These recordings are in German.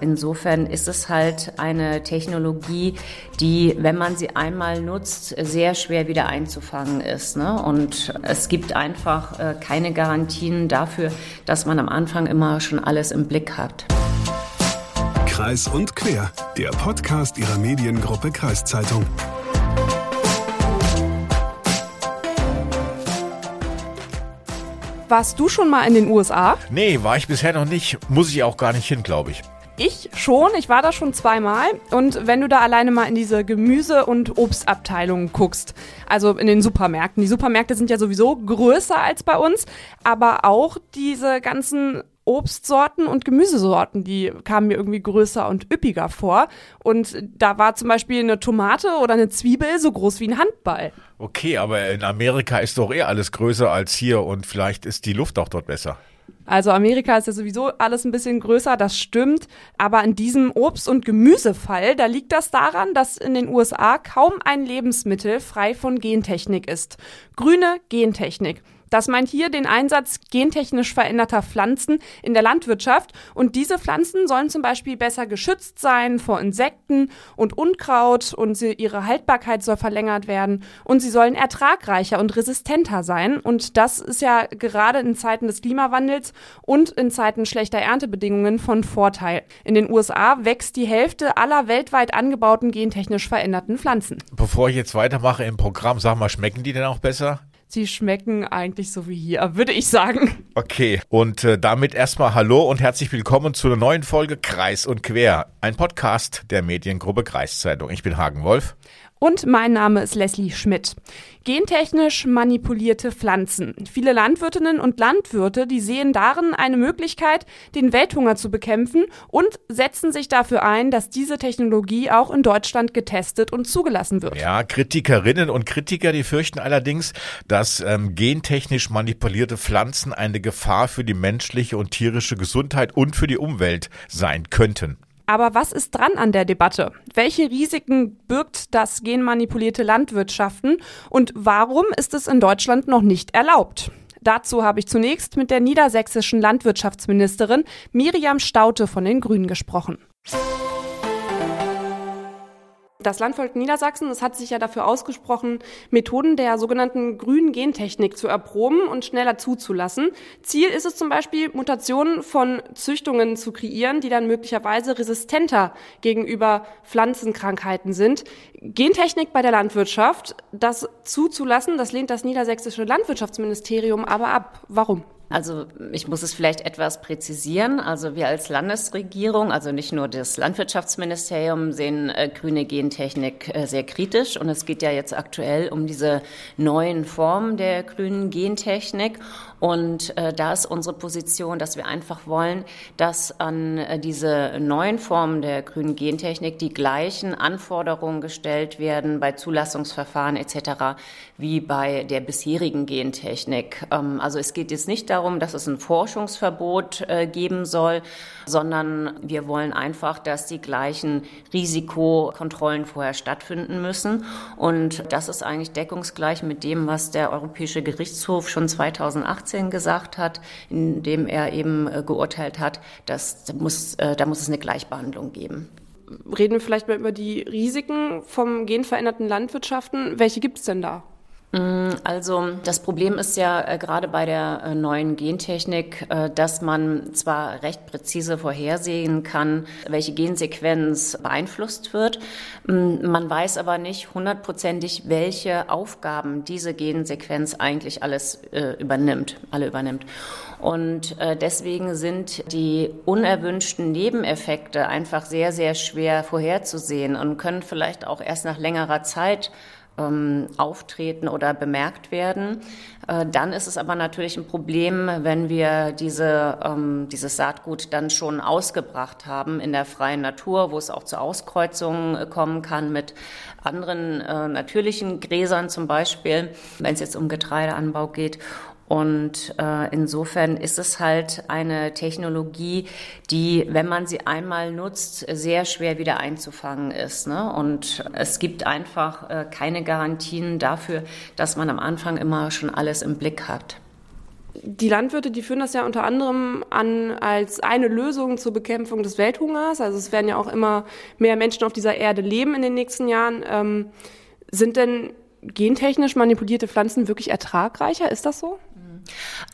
Insofern ist es halt eine Technologie, die, wenn man sie einmal nutzt, sehr schwer wieder einzufangen ist. Ne? Und es gibt einfach äh, keine Garantien dafür, dass man am Anfang immer schon alles im Blick hat. Kreis und Quer, der Podcast ihrer Mediengruppe Kreiszeitung. Warst du schon mal in den USA? Nee, war ich bisher noch nicht. Muss ich auch gar nicht hin, glaube ich. Ich schon, ich war da schon zweimal. Und wenn du da alleine mal in diese Gemüse- und Obstabteilungen guckst, also in den Supermärkten, die Supermärkte sind ja sowieso größer als bei uns, aber auch diese ganzen Obstsorten und Gemüsesorten, die kamen mir irgendwie größer und üppiger vor. Und da war zum Beispiel eine Tomate oder eine Zwiebel so groß wie ein Handball. Okay, aber in Amerika ist doch eh alles größer als hier und vielleicht ist die Luft auch dort besser. Also Amerika ist ja sowieso alles ein bisschen größer, das stimmt. Aber in diesem Obst- und Gemüsefall, da liegt das daran, dass in den USA kaum ein Lebensmittel frei von Gentechnik ist. Grüne Gentechnik. Das meint hier den Einsatz gentechnisch veränderter Pflanzen in der Landwirtschaft. Und diese Pflanzen sollen zum Beispiel besser geschützt sein vor Insekten und Unkraut und sie, ihre Haltbarkeit soll verlängert werden und sie sollen ertragreicher und resistenter sein. Und das ist ja gerade in Zeiten des Klimawandels und in Zeiten schlechter Erntebedingungen von Vorteil. In den USA wächst die Hälfte aller weltweit angebauten gentechnisch veränderten Pflanzen. Bevor ich jetzt weitermache im Programm, sag mal, schmecken die denn auch besser? Sie schmecken eigentlich so wie hier, würde ich sagen. Okay, und äh, damit erstmal Hallo und herzlich willkommen zu einer neuen Folge Kreis und Quer, ein Podcast der Mediengruppe Kreiszeitung. Ich bin Hagen Wolf. Und mein Name ist Leslie Schmidt. Gentechnisch manipulierte Pflanzen. Viele Landwirtinnen und Landwirte, die sehen darin eine Möglichkeit, den Welthunger zu bekämpfen und setzen sich dafür ein, dass diese Technologie auch in Deutschland getestet und zugelassen wird. Ja, Kritikerinnen und Kritiker, die fürchten allerdings, dass ähm, gentechnisch manipulierte Pflanzen eine Gefahr für die menschliche und tierische Gesundheit und für die Umwelt sein könnten. Aber was ist dran an der Debatte? Welche Risiken birgt das genmanipulierte Landwirtschaften und warum ist es in Deutschland noch nicht erlaubt? Dazu habe ich zunächst mit der niedersächsischen Landwirtschaftsministerin Miriam Staute von den Grünen gesprochen. Das Landvolk Niedersachsen das hat sich ja dafür ausgesprochen, Methoden der sogenannten grünen Gentechnik zu erproben und schneller zuzulassen. Ziel ist es zum Beispiel, Mutationen von Züchtungen zu kreieren, die dann möglicherweise resistenter gegenüber Pflanzenkrankheiten sind. Gentechnik bei der Landwirtschaft, das zuzulassen, das lehnt das niedersächsische Landwirtschaftsministerium aber ab. Warum? Also ich muss es vielleicht etwas präzisieren. Also wir als Landesregierung, also nicht nur das Landwirtschaftsministerium, sehen äh, grüne Gentechnik äh, sehr kritisch. Und es geht ja jetzt aktuell um diese neuen Formen der grünen Gentechnik. Und äh, da ist unsere Position, dass wir einfach wollen, dass an äh, diese neuen Formen der grünen Gentechnik die gleichen Anforderungen gestellt werden bei Zulassungsverfahren etc. wie bei der bisherigen Gentechnik. Ähm, also es geht jetzt nicht darum, dass es ein Forschungsverbot äh, geben soll, sondern wir wollen einfach, dass die gleichen Risikokontrollen vorher stattfinden müssen. Und das ist eigentlich deckungsgleich mit dem, was der Europäische Gerichtshof schon 2018 2018 gesagt hat, indem er eben äh, geurteilt hat, dass da muss, äh, da muss es eine Gleichbehandlung geben. Reden wir vielleicht mal über die Risiken vom genveränderten Landwirtschaften. Welche gibt es denn da? Mm, also das Problem ist ja äh, gerade bei der äh, neuen Gentechnik, äh, dass man zwar recht präzise vorhersehen kann, welche Gensequenz beeinflusst wird. Mm, man weiß aber nicht hundertprozentig, welche Aufgaben diese Gensequenz eigentlich alles äh, übernimmt, alle übernimmt. Und äh, deswegen sind die unerwünschten Nebeneffekte einfach sehr, sehr schwer vorherzusehen und können vielleicht auch erst nach längerer Zeit ähm, auftreten oder bemerkt werden. Äh, dann ist es aber natürlich ein Problem, wenn wir diese, ähm, dieses Saatgut dann schon ausgebracht haben in der freien Natur, wo es auch zu Auskreuzungen äh, kommen kann mit anderen äh, natürlichen Gräsern zum Beispiel, wenn es jetzt um Getreideanbau geht. Und äh, insofern ist es halt eine Technologie, die, wenn man sie einmal nutzt, sehr schwer wieder einzufangen ist. Ne? Und es gibt einfach äh, keine Garantien dafür, dass man am Anfang immer schon alles im Blick hat. Die Landwirte, die führen das ja unter anderem an als eine Lösung zur Bekämpfung des Welthungers. Also es werden ja auch immer mehr Menschen auf dieser Erde leben in den nächsten Jahren. Ähm, sind denn gentechnisch manipulierte Pflanzen wirklich ertragreicher? Ist das so?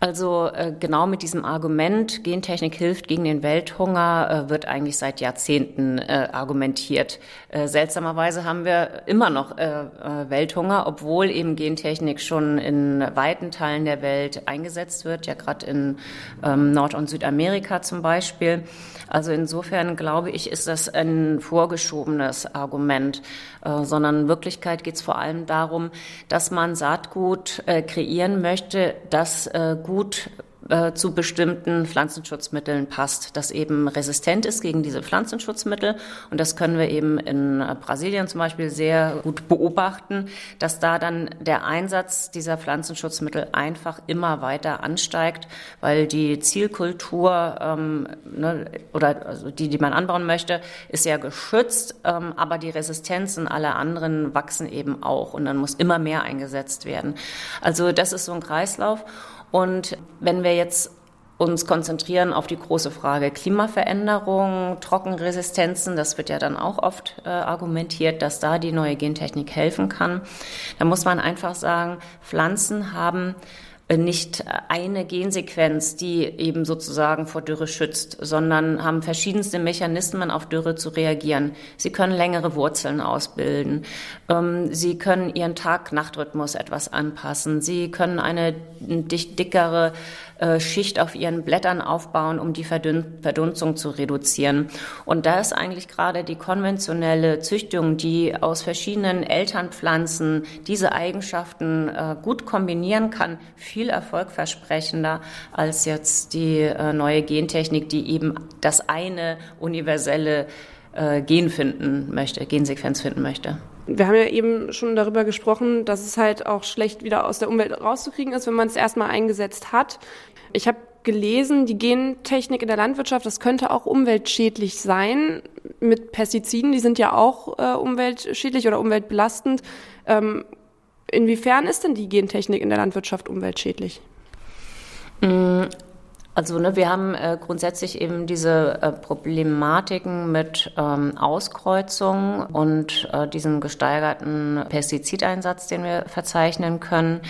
Also äh, genau mit diesem Argument, Gentechnik hilft gegen den Welthunger, äh, wird eigentlich seit Jahrzehnten äh, argumentiert. Äh, seltsamerweise haben wir immer noch äh, äh, Welthunger, obwohl eben Gentechnik schon in weiten Teilen der Welt eingesetzt wird, ja gerade in ähm, Nord- und Südamerika zum Beispiel. Also insofern glaube ich, ist das ein vorgeschobenes Argument, sondern in Wirklichkeit geht es vor allem darum, dass man Saatgut kreieren möchte, das äh, gut äh, zu bestimmten Pflanzenschutzmitteln passt, das eben resistent ist gegen diese Pflanzenschutzmittel. Und das können wir eben in äh, Brasilien zum Beispiel sehr gut beobachten, dass da dann der Einsatz dieser Pflanzenschutzmittel einfach immer weiter ansteigt, weil die Zielkultur ähm, ne, oder also die, die man anbauen möchte, ist ja geschützt, ähm, aber die Resistenzen aller anderen wachsen eben auch und dann muss immer mehr eingesetzt werden. Also das ist so ein Kreislauf. Und wenn wir jetzt uns konzentrieren auf die große Frage Klimaveränderung, Trockenresistenzen, das wird ja dann auch oft äh, argumentiert, dass da die neue Gentechnik helfen kann. Da muss man einfach sagen, Pflanzen haben nicht eine Gensequenz, die eben sozusagen vor Dürre schützt, sondern haben verschiedenste Mechanismen, auf Dürre zu reagieren. Sie können längere Wurzeln ausbilden. Ähm, sie können ihren Tag-Nacht-Rhythmus etwas anpassen. Sie können eine dicht dickere Schicht auf ihren Blättern aufbauen, um die Verdunstung zu reduzieren. Und da ist eigentlich gerade die konventionelle Züchtung, die aus verschiedenen Elternpflanzen diese Eigenschaften äh, gut kombinieren kann, viel erfolgversprechender als jetzt die äh, neue Gentechnik, die eben das eine universelle Gen finden möchte, Gensequenz finden möchte. Wir haben ja eben schon darüber gesprochen, dass es halt auch schlecht wieder aus der Umwelt rauszukriegen ist, wenn man es erstmal eingesetzt hat. Ich habe gelesen, die Gentechnik in der Landwirtschaft, das könnte auch umweltschädlich sein. Mit Pestiziden, die sind ja auch äh, umweltschädlich oder umweltbelastend. Ähm, inwiefern ist denn die Gentechnik in der Landwirtschaft umweltschädlich? Also ne, wir haben äh, grundsätzlich eben diese äh, Problematiken mit ähm, Auskreuzung und äh, diesem gesteigerten Pestizideinsatz, den wir verzeichnen können.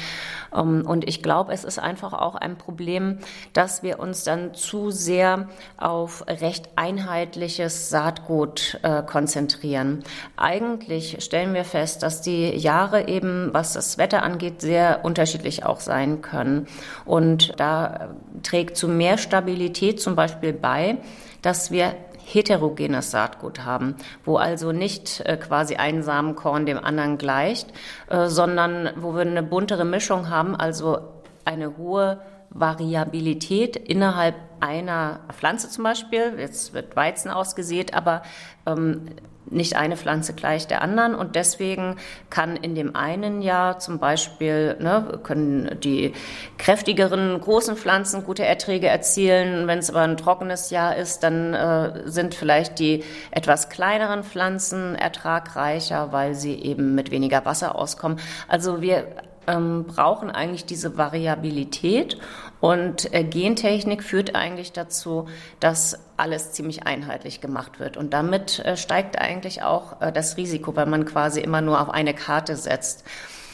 Ähm, und ich glaube, es ist einfach auch ein Problem, dass wir uns dann zu sehr auf recht einheitliches Saatgut äh, konzentrieren. Eigentlich stellen wir fest, dass die Jahre eben, was das Wetter angeht, sehr unterschiedlich auch sein können. Und da trägt zu mehr Stabilität zum Beispiel bei, dass wir heterogenes Saatgut haben, wo also nicht äh, quasi ein Samenkorn dem anderen gleicht, äh, sondern wo wir eine buntere Mischung haben, also eine hohe Variabilität innerhalb einer Pflanze zum Beispiel. Jetzt wird Weizen ausgesät, aber ähm, nicht eine Pflanze gleich der anderen und deswegen kann in dem einen Jahr zum Beispiel ne, können die kräftigeren großen Pflanzen gute Erträge erzielen. Wenn es aber ein trockenes Jahr ist, dann äh, sind vielleicht die etwas kleineren Pflanzen ertragreicher, weil sie eben mit weniger Wasser auskommen. Also wir ähm, brauchen eigentlich diese Variabilität und äh, Gentechnik führt eigentlich dazu, dass alles ziemlich einheitlich gemacht wird. Und damit äh, steigt eigentlich auch äh, das Risiko, weil man quasi immer nur auf eine Karte setzt.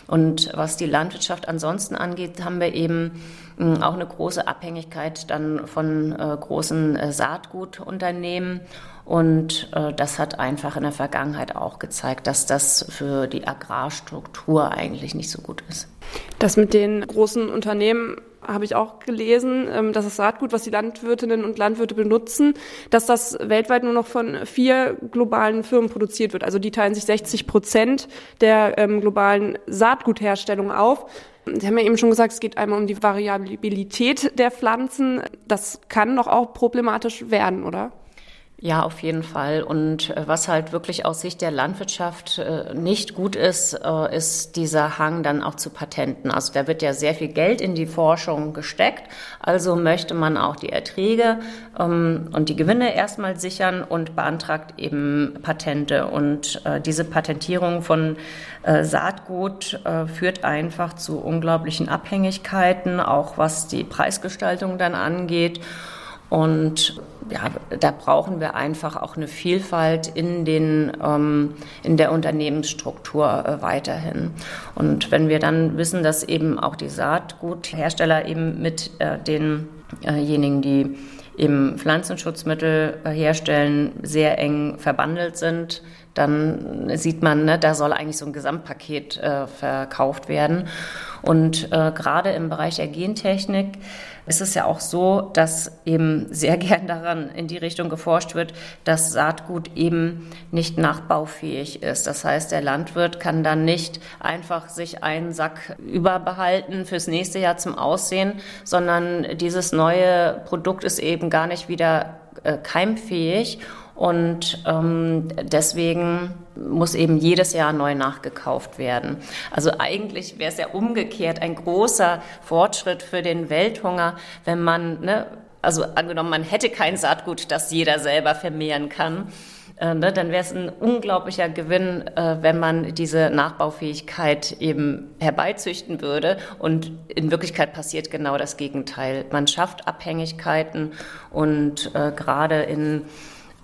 Und was die Landwirtschaft ansonsten angeht, haben wir eben hm, auch eine große Abhängigkeit dann von äh, großen äh, Saatgutunternehmen. Und äh, das hat einfach in der Vergangenheit auch gezeigt, dass das für die Agrarstruktur eigentlich nicht so gut ist. Das mit den großen Unternehmen habe ich auch gelesen, ähm, dass das Saatgut, was die Landwirtinnen und Landwirte benutzen, dass das weltweit nur noch von vier globalen Firmen produziert wird. Also die teilen sich 60 Prozent der ähm, globalen Saatgutherstellung auf. Sie haben ja eben schon gesagt, es geht einmal um die Variabilität der Pflanzen. Das kann doch auch problematisch werden, oder? Ja, auf jeden Fall. Und äh, was halt wirklich aus Sicht der Landwirtschaft äh, nicht gut ist, äh, ist dieser Hang dann auch zu Patenten. Also da wird ja sehr viel Geld in die Forschung gesteckt. Also möchte man auch die Erträge ähm, und die Gewinne erstmal sichern und beantragt eben Patente. Und diese Patentierung von Saatgut führt einfach zu unglaublichen Abhängigkeiten, auch was die Preisgestaltung dann angeht. Und ja, da brauchen wir einfach auch eine Vielfalt in, den, ähm, in der Unternehmensstruktur äh, weiterhin. Und wenn wir dann wissen, dass eben auch die Saatguthersteller eben mit äh, denjenigen, die eben Pflanzenschutzmittel äh, herstellen, sehr eng verbandelt sind, dann sieht man, ne, da soll eigentlich so ein Gesamtpaket äh, verkauft werden. Und äh, gerade im Bereich der Gentechnik ist es ja auch so, dass eben sehr gern daran in die Richtung geforscht wird, dass Saatgut eben nicht nachbaufähig ist. Das heißt, der Landwirt kann dann nicht einfach sich einen Sack überbehalten fürs nächste Jahr zum Aussehen, sondern dieses neue Produkt ist eben gar nicht wieder äh, keimfähig und ähm, deswegen muss eben jedes Jahr neu nachgekauft werden. Also eigentlich wäre es ja umgekehrt ein großer Fortschritt für den Welthunger, wenn man, ne, also angenommen, man hätte kein Saatgut, das jeder selber vermehren kann. Äh, ne, dann wäre es ein unglaublicher Gewinn, äh, wenn man diese Nachbaufähigkeit eben herbeizüchten würde. Und in Wirklichkeit passiert genau das Gegenteil. Man schafft Abhängigkeiten und äh, gerade in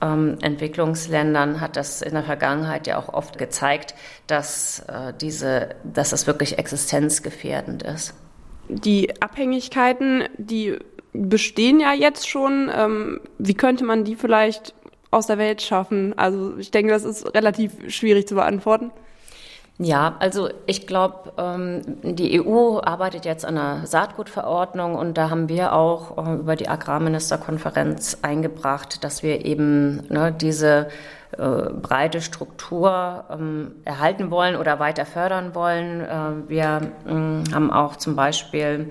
ähm, Entwicklungsländern hat das in der Vergangenheit ja auch oft gezeigt, dass, äh, diese, dass das wirklich existenzgefährdend ist. Die Abhängigkeiten, die bestehen ja jetzt schon. Ähm, wie könnte man die vielleicht aus der Welt schaffen? Also ich denke, das ist relativ schwierig zu beantworten. Ja, also ich glaube, ähm, die EU arbeitet jetzt an einer Saatgutverordnung und da haben wir auch äh, über die Agrarministerkonferenz eingebracht, dass wir eben ne, diese äh, breite Struktur ähm, erhalten wollen oder weiter fördern wollen. Äh, wir äh, haben auch zum Beispiel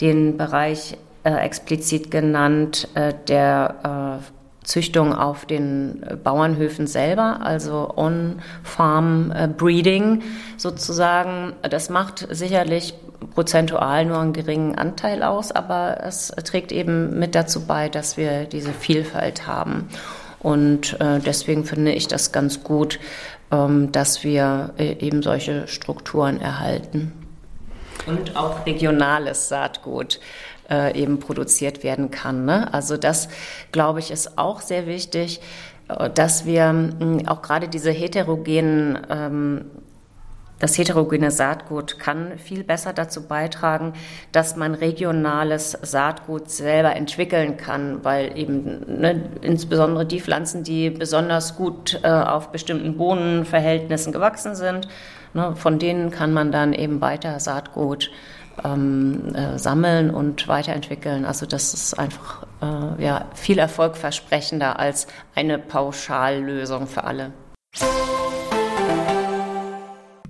den Bereich explizit genannt, der Züchtung auf den äh, Bauernhöfen selber, also On-Farm-Breeding äh, sozusagen. Das macht sicherlich prozentual nur einen geringen Anteil aus, aber es trägt eben mit dazu bei, dass wir diese Vielfalt haben. Und äh, deswegen finde ich das ganz gut, ähm, dass wir eben solche Strukturen erhalten. Und auch regionales Saatgut äh, eben produziert werden kann. Ne? Also das, glaube ich, ist auch sehr wichtig, äh, dass wir mh, auch gerade diese heterogenen ähm, das heterogene Saatgut kann viel besser dazu beitragen, dass man regionales Saatgut selber entwickeln kann, weil eben ne, insbesondere die Pflanzen, die besonders gut äh, auf bestimmten Bohnenverhältnissen gewachsen sind, ne, von denen kann man dann eben weiter Saatgut ähm, äh, sammeln und weiterentwickeln. Also das ist einfach äh, ja, viel erfolgversprechender als eine Pauschallösung für alle.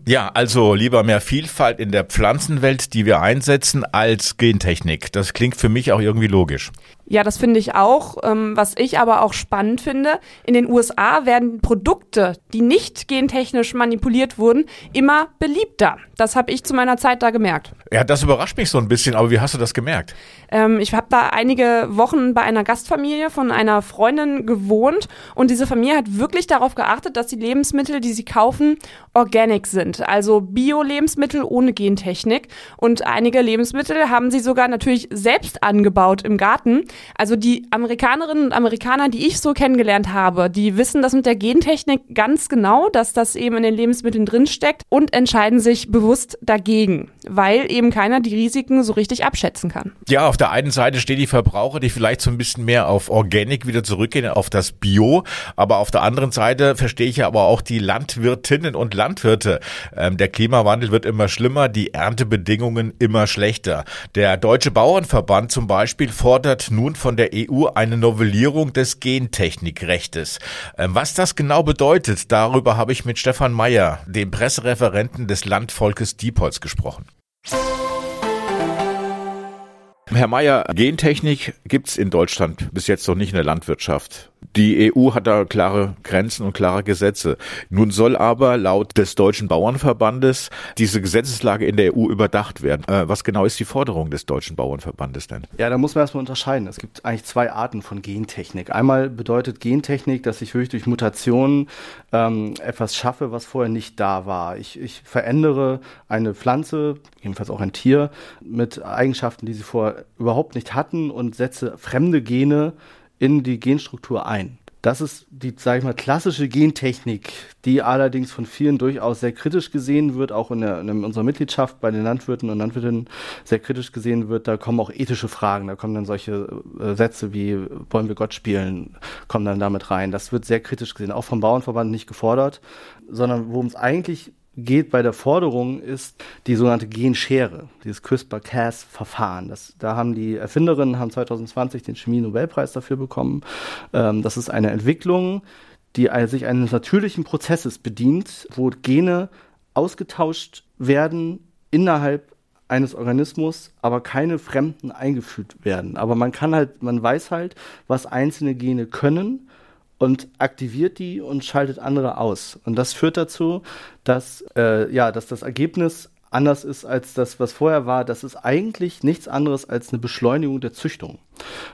Ja, also lieber mehr Vielfalt in der Pflanzenwelt, die wir einsetzen, als Gentechnik. Das klingt für mich auch irgendwie logisch. Ja, das finde ich auch. Ähm, was ich aber auch spannend finde, in den USA werden Produkte, die nicht gentechnisch manipuliert wurden, immer beliebter. Das habe ich zu meiner Zeit da gemerkt. Ja, das überrascht mich so ein bisschen, aber wie hast du das gemerkt? Ähm, ich habe da einige Wochen bei einer Gastfamilie von einer Freundin gewohnt und diese Familie hat wirklich darauf geachtet, dass die Lebensmittel, die sie kaufen, organic sind. Also Bio-Lebensmittel ohne Gentechnik. Und einige Lebensmittel haben sie sogar natürlich selbst angebaut im Garten. Also die Amerikanerinnen und Amerikaner, die ich so kennengelernt habe, die wissen das mit der Gentechnik ganz genau, dass das eben in den Lebensmitteln drinsteckt und entscheiden sich bewusst dagegen, weil eben keiner die Risiken so richtig abschätzen kann. Ja, auf der einen Seite stehen die Verbraucher, die vielleicht so ein bisschen mehr auf Organic wieder zurückgehen, auf das Bio, aber auf der anderen Seite verstehe ich ja aber auch die Landwirtinnen und Landwirte. Ähm, der Klimawandel wird immer schlimmer, die Erntebedingungen immer schlechter. Der Deutsche Bauernverband zum Beispiel fordert nur nun von der EU eine Novellierung des Gentechnikrechtes. Ähm, was das genau bedeutet, darüber habe ich mit Stefan Mayer, dem Pressereferenten des Landvolkes Diepholz, gesprochen. Herr Mayer, Gentechnik gibt's in Deutschland bis jetzt noch nicht in der Landwirtschaft. Die EU hat da klare Grenzen und klare Gesetze. Nun soll aber laut des Deutschen Bauernverbandes diese Gesetzeslage in der EU überdacht werden. Äh, was genau ist die Forderung des Deutschen Bauernverbandes denn? Ja, da muss man erstmal unterscheiden. Es gibt eigentlich zwei Arten von Gentechnik. Einmal bedeutet Gentechnik, dass ich wirklich durch Mutationen ähm, etwas schaffe, was vorher nicht da war. Ich, ich verändere eine Pflanze, jedenfalls auch ein Tier, mit Eigenschaften, die sie vorher überhaupt nicht hatten und setze fremde Gene in die Genstruktur ein. Das ist die, sage ich mal, klassische Gentechnik, die allerdings von vielen durchaus sehr kritisch gesehen wird, auch in, der, in unserer Mitgliedschaft bei den Landwirten und Landwirtinnen sehr kritisch gesehen wird. Da kommen auch ethische Fragen, da kommen dann solche äh, Sätze wie wollen wir Gott spielen, kommen dann damit rein. Das wird sehr kritisch gesehen, auch vom Bauernverband nicht gefordert, sondern worum es eigentlich geht bei der Forderung, ist die sogenannte Genschere, dieses CRISPR-Cas-Verfahren. Da haben die Erfinderinnen haben 2020 den Chemie-Nobelpreis dafür bekommen. Ähm, das ist eine Entwicklung, die sich eines natürlichen Prozesses bedient, wo Gene ausgetauscht werden innerhalb eines Organismus, aber keine Fremden eingefügt werden. Aber man kann halt, man weiß halt, was einzelne Gene können und aktiviert die und schaltet andere aus. Und das führt dazu, dass, äh, ja, dass das Ergebnis anders ist als das, was vorher war. Das ist eigentlich nichts anderes als eine Beschleunigung der Züchtung.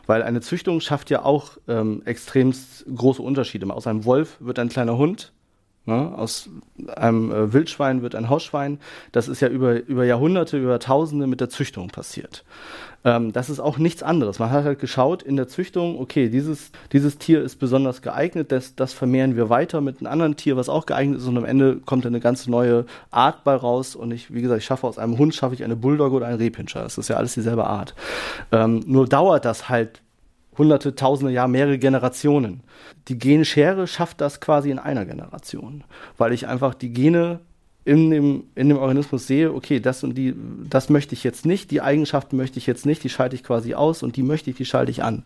Weil eine Züchtung schafft ja auch ähm, extremst große Unterschiede. Aus einem Wolf wird ein kleiner Hund, Ne? Aus einem äh, Wildschwein wird ein Hausschwein. Das ist ja über, über Jahrhunderte, über Tausende mit der Züchtung passiert. Ähm, das ist auch nichts anderes. Man hat halt geschaut in der Züchtung, okay, dieses, dieses Tier ist besonders geeignet, das, das vermehren wir weiter mit einem anderen Tier, was auch geeignet ist und am Ende kommt eine ganz neue Art bei raus und ich, wie gesagt, ich schaffe aus einem Hund, schaffe ich eine Bulldog oder einen Rehpinscher. Das ist ja alles dieselbe Art. Ähm, nur dauert das halt hunderte, tausende Jahre, mehrere Generationen. Die Genschere schafft das quasi in einer Generation, weil ich einfach die Gene in dem, in dem Organismus sehe, okay, das und die, das möchte ich jetzt nicht, die Eigenschaften möchte ich jetzt nicht, die schalte ich quasi aus und die möchte ich, die schalte ich an.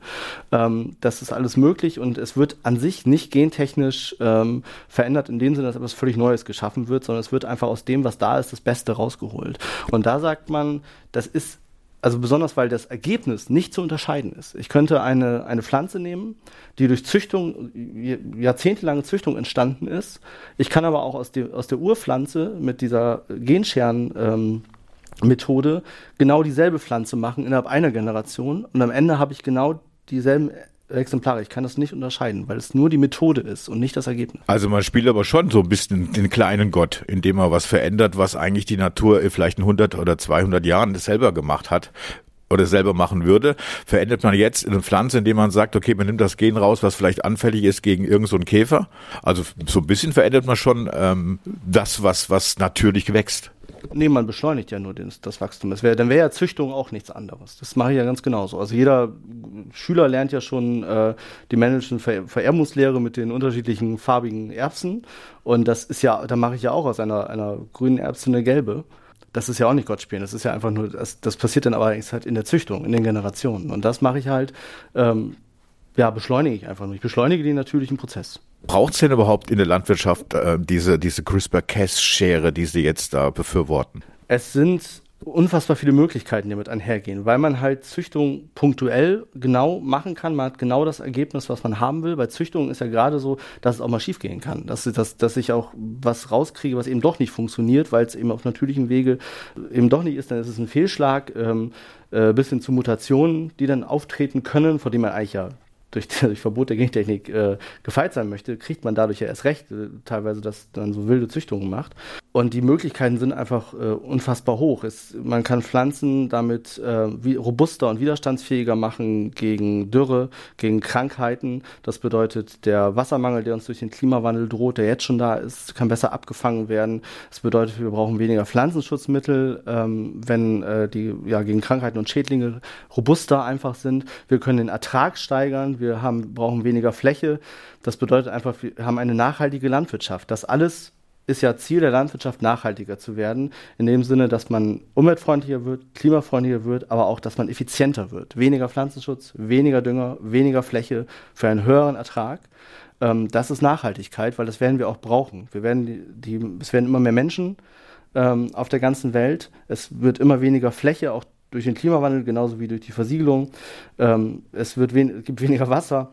Ähm, das ist alles möglich und es wird an sich nicht gentechnisch ähm, verändert in dem Sinne, dass etwas völlig Neues geschaffen wird, sondern es wird einfach aus dem, was da ist, das Beste rausgeholt. Und da sagt man, das ist also besonders weil das Ergebnis nicht zu unterscheiden ist. Ich könnte eine, eine Pflanze nehmen, die durch Züchtung, jahrzehntelange Züchtung entstanden ist. Ich kann aber auch aus, die, aus der Urpflanze mit dieser Genscheren ähm, Methode genau dieselbe Pflanze machen innerhalb einer Generation und am Ende habe ich genau dieselben Exemplare. Ich kann das nicht unterscheiden, weil es nur die Methode ist und nicht das Ergebnis. Also man spielt aber schon so ein bisschen den kleinen Gott, indem man was verändert, was eigentlich die Natur vielleicht in 100 oder 200 Jahren selber gemacht hat oder selber machen würde, verändert man jetzt in eine Pflanze, indem man sagt, okay, man nimmt das Gen raus, was vielleicht anfällig ist gegen irgendeinen so Käfer. Also so ein bisschen verändert man schon ähm, das, was, was natürlich wächst. Nee, man beschleunigt ja nur den, das Wachstum. Das wär, dann wäre ja Züchtung auch nichts anderes. Das mache ich ja ganz genauso. Also jeder Schüler lernt ja schon äh, die männlichen Ver Vererbungslehre mit den unterschiedlichen farbigen Erbsen. Und das ist ja, da mache ich ja auch aus einer, einer grünen Erbse eine gelbe. Das ist ja auch nicht Gott spielen. Das ist ja einfach nur, das, das passiert dann aber halt in der Züchtung, in den Generationen. Und das mache ich halt, ähm, ja, beschleunige ich einfach nur. Ich beschleunige den natürlichen Prozess. Braucht es denn überhaupt in der Landwirtschaft äh, diese, diese CRISPR-Cas-Schere, die Sie jetzt da befürworten? Es sind unfassbar viele Möglichkeiten, die damit einhergehen, weil man halt Züchtung punktuell genau machen kann. Man hat genau das Ergebnis, was man haben will. Bei Züchtung ist ja gerade so, dass es auch mal schiefgehen kann. Dass, dass, dass ich auch was rauskriege, was eben doch nicht funktioniert, weil es eben auf natürlichem Wege eben doch nicht ist. Dann ist es ein Fehlschlag, ähm, äh, bis hin zu Mutationen, die dann auftreten können, vor denen man eigentlich ja durch, durch Verbot der Gentechnik äh, gefeit sein möchte, kriegt man dadurch ja erst recht, äh, teilweise, dass dann so wilde Züchtungen macht. Und die Möglichkeiten sind einfach äh, unfassbar hoch. Es, man kann Pflanzen damit äh, wie, robuster und widerstandsfähiger machen gegen Dürre, gegen Krankheiten. Das bedeutet, der Wassermangel, der uns durch den Klimawandel droht, der jetzt schon da ist, kann besser abgefangen werden. Das bedeutet, wir brauchen weniger Pflanzenschutzmittel, ähm, wenn äh, die ja, gegen Krankheiten und Schädlinge robuster einfach sind. Wir können den Ertrag steigern. Wir haben, brauchen weniger Fläche. Das bedeutet einfach, wir haben eine nachhaltige Landwirtschaft. Das alles ist ja Ziel der Landwirtschaft, nachhaltiger zu werden, in dem Sinne, dass man umweltfreundlicher wird, klimafreundlicher wird, aber auch, dass man effizienter wird. Weniger Pflanzenschutz, weniger Dünger, weniger Fläche für einen höheren Ertrag. Ähm, das ist Nachhaltigkeit, weil das werden wir auch brauchen. Wir werden die, die es werden immer mehr Menschen ähm, auf der ganzen Welt. Es wird immer weniger Fläche auch durch den Klimawandel, genauso wie durch die Versiegelung. Ähm, es, wird es gibt weniger Wasser.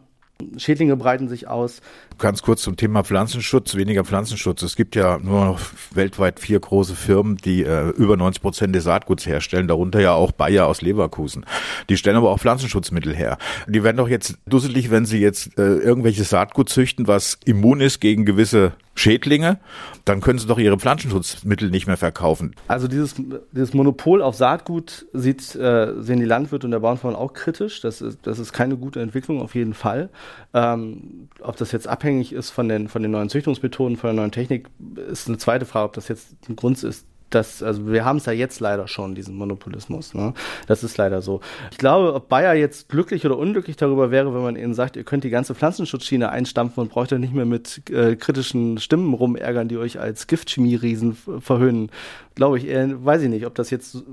Schädlinge breiten sich aus. Ganz kurz zum Thema Pflanzenschutz, weniger Pflanzenschutz. Es gibt ja nur noch weltweit vier große Firmen, die äh, über 90 Prozent des Saatguts herstellen, darunter ja auch Bayer aus Leverkusen. Die stellen aber auch Pflanzenschutzmittel her. Die werden doch jetzt dusselig, wenn sie jetzt äh, irgendwelches Saatgut züchten, was immun ist gegen gewisse Schädlinge, dann können sie doch ihre Pflanzenschutzmittel nicht mehr verkaufen. Also dieses, dieses Monopol auf Saatgut sieht, äh, sehen die Landwirte und der Bauernverband auch kritisch. Das ist, das ist keine gute Entwicklung auf jeden Fall. Ähm, ob das jetzt abhängig ist von den, von den neuen Züchtungsmethoden, von der neuen Technik, ist eine zweite Frage, ob das jetzt ein Grund ist, das, also wir haben es ja jetzt leider schon, diesen Monopolismus. Ne? Das ist leider so. Ich glaube, ob Bayer jetzt glücklich oder unglücklich darüber wäre, wenn man ihnen sagt, ihr könnt die ganze Pflanzenschutzschiene einstampfen und braucht ja nicht mehr mit äh, kritischen Stimmen rumärgern, die euch als Giftchemie-Riesen verhöhnen, glaube ich, eher, weiß ich nicht, ob das jetzt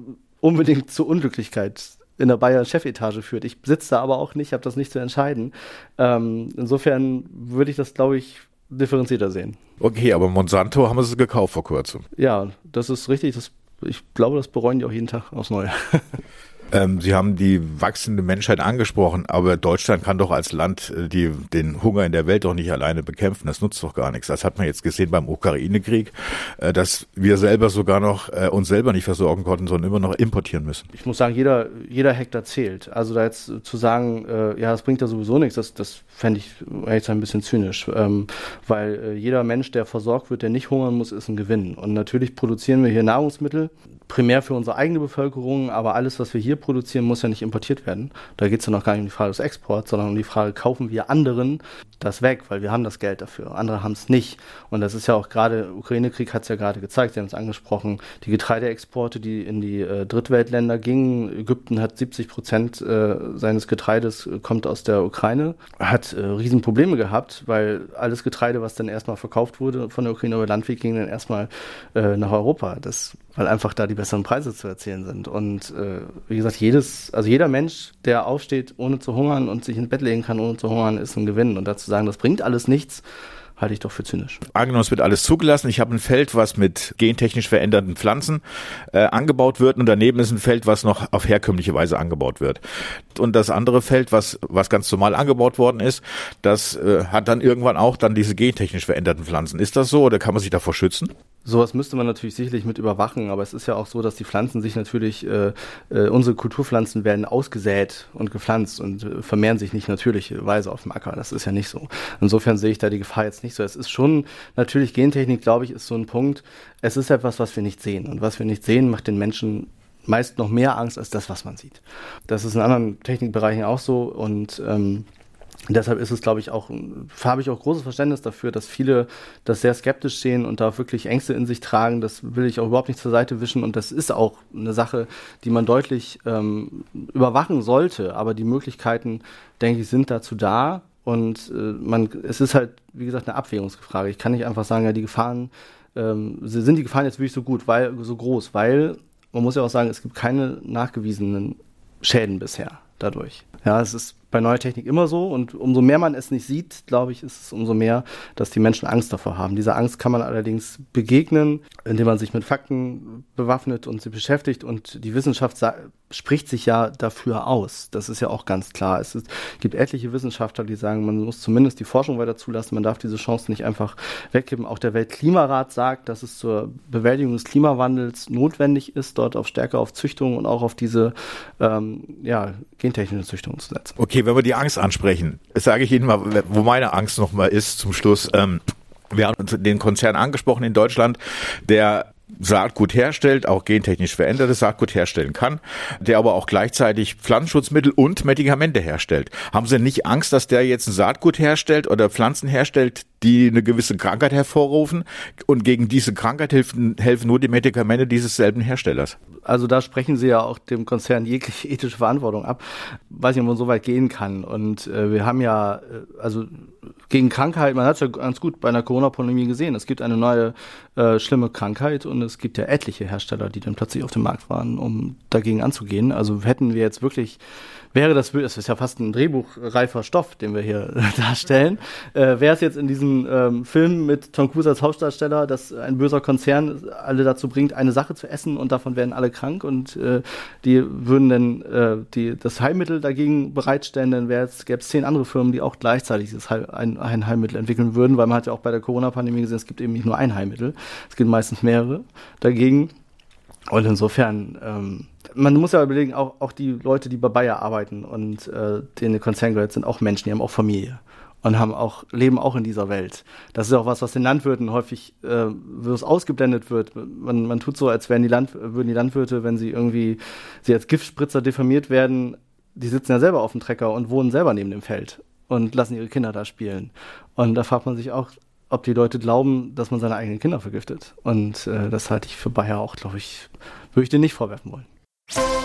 unbedingt zur Unglücklichkeit in der Bayer-Chefetage führt. Ich sitze da aber auch nicht, habe das nicht zu entscheiden. Ähm, insofern würde ich das, glaube ich, differenzierter sehen. Okay, aber Monsanto haben sie gekauft vor kurzem. Ja, das ist richtig. Das, ich glaube, das bereuen die auch jeden Tag aufs Neue. Ähm, Sie haben die wachsende Menschheit angesprochen, aber Deutschland kann doch als Land äh, die, den Hunger in der Welt doch nicht alleine bekämpfen. Das nutzt doch gar nichts. Das hat man jetzt gesehen beim Ukraine-Krieg, äh, dass wir selber sogar noch äh, uns selber nicht versorgen konnten, sondern immer noch importieren müssen. Ich muss sagen, jeder, jeder Hektar zählt. Also da jetzt zu sagen, äh, ja, das bringt ja sowieso nichts, das, das fände ich ehrlich ein bisschen zynisch. Ähm, weil äh, jeder Mensch, der versorgt wird, der nicht hungern muss, ist ein Gewinn. Und natürlich produzieren wir hier Nahrungsmittel, primär für unsere eigene Bevölkerung, aber alles, was wir hier produzieren, muss ja nicht importiert werden. Da geht es ja noch gar nicht um die Frage des Exports, sondern um die Frage, kaufen wir anderen das weg, weil wir haben das Geld dafür. Andere haben es nicht. Und das ist ja auch gerade, Ukraine-Krieg hat es ja gerade gezeigt, Sie haben es angesprochen, die Getreideexporte, die in die äh, Drittweltländer gingen. Ägypten hat 70 Prozent äh, seines Getreides äh, kommt aus der Ukraine, hat äh, Riesenprobleme gehabt, weil alles Getreide, was dann erstmal verkauft wurde von der Ukraine über Landweg, ging dann erstmal äh, nach Europa. Das weil einfach da die besseren Preise zu erzielen sind. Und äh, wie gesagt, jedes, also jeder Mensch, der aufsteht, ohne zu hungern und sich ins Bett legen kann, ohne zu hungern, ist ein Gewinn. Und dazu sagen, das bringt alles nichts, halte ich doch für zynisch. Angenommen, es wird alles zugelassen. Ich habe ein Feld, was mit gentechnisch veränderten Pflanzen äh, angebaut wird und daneben ist ein Feld, was noch auf herkömmliche Weise angebaut wird. Und das andere Feld, was, was ganz normal angebaut worden ist, das äh, hat dann irgendwann auch dann diese gentechnisch veränderten Pflanzen. Ist das so oder kann man sich davor schützen? Sowas müsste man natürlich sicherlich mit überwachen, aber es ist ja auch so, dass die Pflanzen sich natürlich, äh, äh, unsere Kulturpflanzen werden ausgesät und gepflanzt und äh, vermehren sich nicht natürlicherweise auf dem Acker. Das ist ja nicht so. Insofern sehe ich da die Gefahr jetzt nicht so. Es ist schon, natürlich Gentechnik, glaube ich, ist so ein Punkt. Es ist etwas, was wir nicht sehen. Und was wir nicht sehen, macht den Menschen meist noch mehr Angst als das, was man sieht. Das ist in anderen Technikbereichen auch so und ähm, deshalb ist es, glaube ich, auch, habe ich auch großes Verständnis dafür, dass viele das sehr skeptisch sehen und da wirklich Ängste in sich tragen. Das will ich auch überhaupt nicht zur Seite wischen und das ist auch eine Sache, die man deutlich ähm, überwachen sollte. Aber die Möglichkeiten, denke ich, sind dazu da und äh, man, es ist halt, wie gesagt, eine Abwägungsfrage. Ich kann nicht einfach sagen, ja, die Gefahren, ähm, sind die Gefahren jetzt wirklich so gut, weil so groß, weil man muss ja auch sagen, es gibt keine nachgewiesenen Schäden bisher dadurch. Ja, es ist bei neuer Technik immer so und umso mehr man es nicht sieht, glaube ich, ist es umso mehr, dass die Menschen Angst davor haben. Dieser Angst kann man allerdings begegnen, indem man sich mit Fakten bewaffnet und sie beschäftigt und die Wissenschaft spricht sich ja dafür aus. Das ist ja auch ganz klar. Es ist, gibt etliche Wissenschaftler, die sagen, man muss zumindest die Forschung weiter zulassen, man darf diese Chance nicht einfach weggeben. Auch der Weltklimarat sagt, dass es zur Bewältigung des Klimawandels notwendig ist, dort auf stärker auf Züchtung und auch auf diese ähm, ja, gentechnische Züchtung zu setzen. Okay, wenn wir die Angst ansprechen, sage ich Ihnen mal, wo meine Angst nochmal ist zum Schluss. Ähm, wir haben den Konzern angesprochen in Deutschland, der Saatgut herstellt, auch gentechnisch verändertes Saatgut herstellen kann, der aber auch gleichzeitig Pflanzenschutzmittel und Medikamente herstellt. Haben Sie nicht Angst, dass der jetzt ein Saatgut herstellt oder Pflanzen herstellt, die eine gewisse Krankheit hervorrufen und gegen diese Krankheit helfen, helfen nur die Medikamente dieses selben Herstellers? Also da sprechen Sie ja auch dem Konzern jegliche ethische Verantwortung ab. Weiß nicht, ob man so weit gehen kann. Und äh, wir haben ja, äh, also gegen Krankheit, man hat es ja ganz gut bei einer Corona-Pandemie gesehen. Es gibt eine neue äh, schlimme Krankheit und es gibt ja etliche Hersteller, die dann plötzlich auf dem Markt waren, um dagegen anzugehen. Also hätten wir jetzt wirklich wäre das, das ist ja fast ein drehbuchreifer Stoff, den wir hier darstellen, äh, wäre es jetzt in diesem ähm, Film mit Tom Cruise als Hauptdarsteller, dass ein böser Konzern alle dazu bringt, eine Sache zu essen und davon werden alle krank und äh, die würden dann äh, die, das Heilmittel dagegen bereitstellen, dann gäbe es zehn andere Firmen, die auch gleichzeitig dieses Heil, ein, ein Heilmittel entwickeln würden, weil man hat ja auch bei der Corona-Pandemie gesehen, es gibt eben nicht nur ein Heilmittel, es gibt meistens mehrere dagegen. Und insofern, ähm, man muss ja überlegen, auch, auch die Leute, die bei Bayer arbeiten und äh, die in den Konzern gehört, sind auch Menschen, die haben auch Familie und haben auch, leben auch in dieser Welt. Das ist auch was, was den Landwirten häufig äh, ausgeblendet wird. Man, man tut so, als wären die Land, würden die Landwirte, wenn sie irgendwie sie als Giftspritzer diffamiert werden, die sitzen ja selber auf dem Trecker und wohnen selber neben dem Feld und lassen ihre Kinder da spielen. Und da fragt man sich auch, ob die Leute glauben, dass man seine eigenen Kinder vergiftet. Und äh, das halte ich für Bayer auch, glaube ich, würde ich dir nicht vorwerfen wollen. you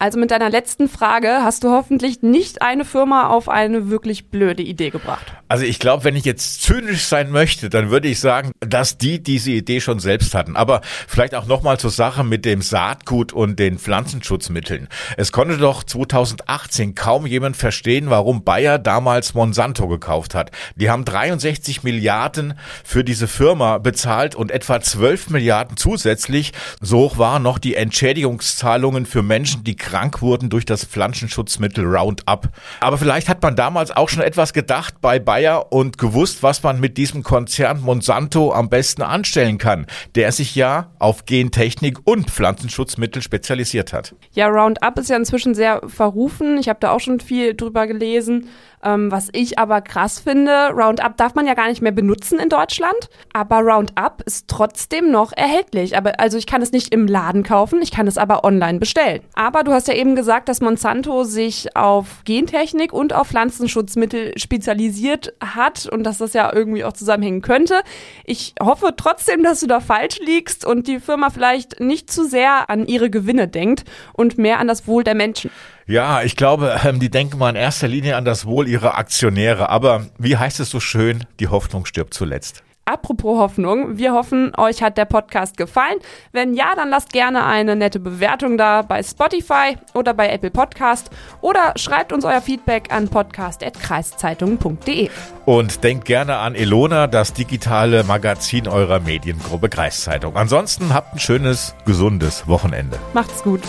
Also mit deiner letzten Frage hast du hoffentlich nicht eine Firma auf eine wirklich blöde Idee gebracht. Also ich glaube, wenn ich jetzt zynisch sein möchte, dann würde ich sagen, dass die diese Idee schon selbst hatten. Aber vielleicht auch nochmal zur Sache mit dem Saatgut und den Pflanzenschutzmitteln. Es konnte doch 2018 kaum jemand verstehen, warum Bayer damals Monsanto gekauft hat. Die haben 63 Milliarden für diese Firma bezahlt und etwa 12 Milliarden zusätzlich. So hoch waren noch die Entschädigungszahlungen für Menschen, die krank wurden durch das Pflanzenschutzmittel Roundup. Aber vielleicht hat man damals auch schon etwas gedacht bei Bayer und gewusst, was man mit diesem Konzern Monsanto am besten anstellen kann, der sich ja auf Gentechnik und Pflanzenschutzmittel spezialisiert hat. Ja, Roundup ist ja inzwischen sehr verrufen. Ich habe da auch schon viel drüber gelesen. Ähm, was ich aber krass finde, Roundup darf man ja gar nicht mehr benutzen in Deutschland, aber Roundup ist trotzdem noch erhältlich. Aber also ich kann es nicht im Laden kaufen, ich kann es aber online bestellen. Aber du hast ja eben gesagt, dass Monsanto sich auf Gentechnik und auf Pflanzenschutzmittel spezialisiert hat und dass das ja irgendwie auch zusammenhängen könnte. Ich hoffe trotzdem, dass du da falsch liegst und die Firma vielleicht nicht zu sehr an ihre Gewinne denkt und mehr an das Wohl der Menschen. Ja, ich glaube, ähm, die denken mal in erster Linie an das Wohl ihrer Aktionäre. Aber wie heißt es so schön, die Hoffnung stirbt zuletzt. Apropos Hoffnung, wir hoffen, euch hat der Podcast gefallen. Wenn ja, dann lasst gerne eine nette Bewertung da bei Spotify oder bei Apple Podcast oder schreibt uns euer Feedback an podcast.kreiszeitungen.de. Und denkt gerne an Elona, das digitale Magazin eurer Mediengruppe Kreiszeitung. Ansonsten habt ein schönes, gesundes Wochenende. Macht's gut.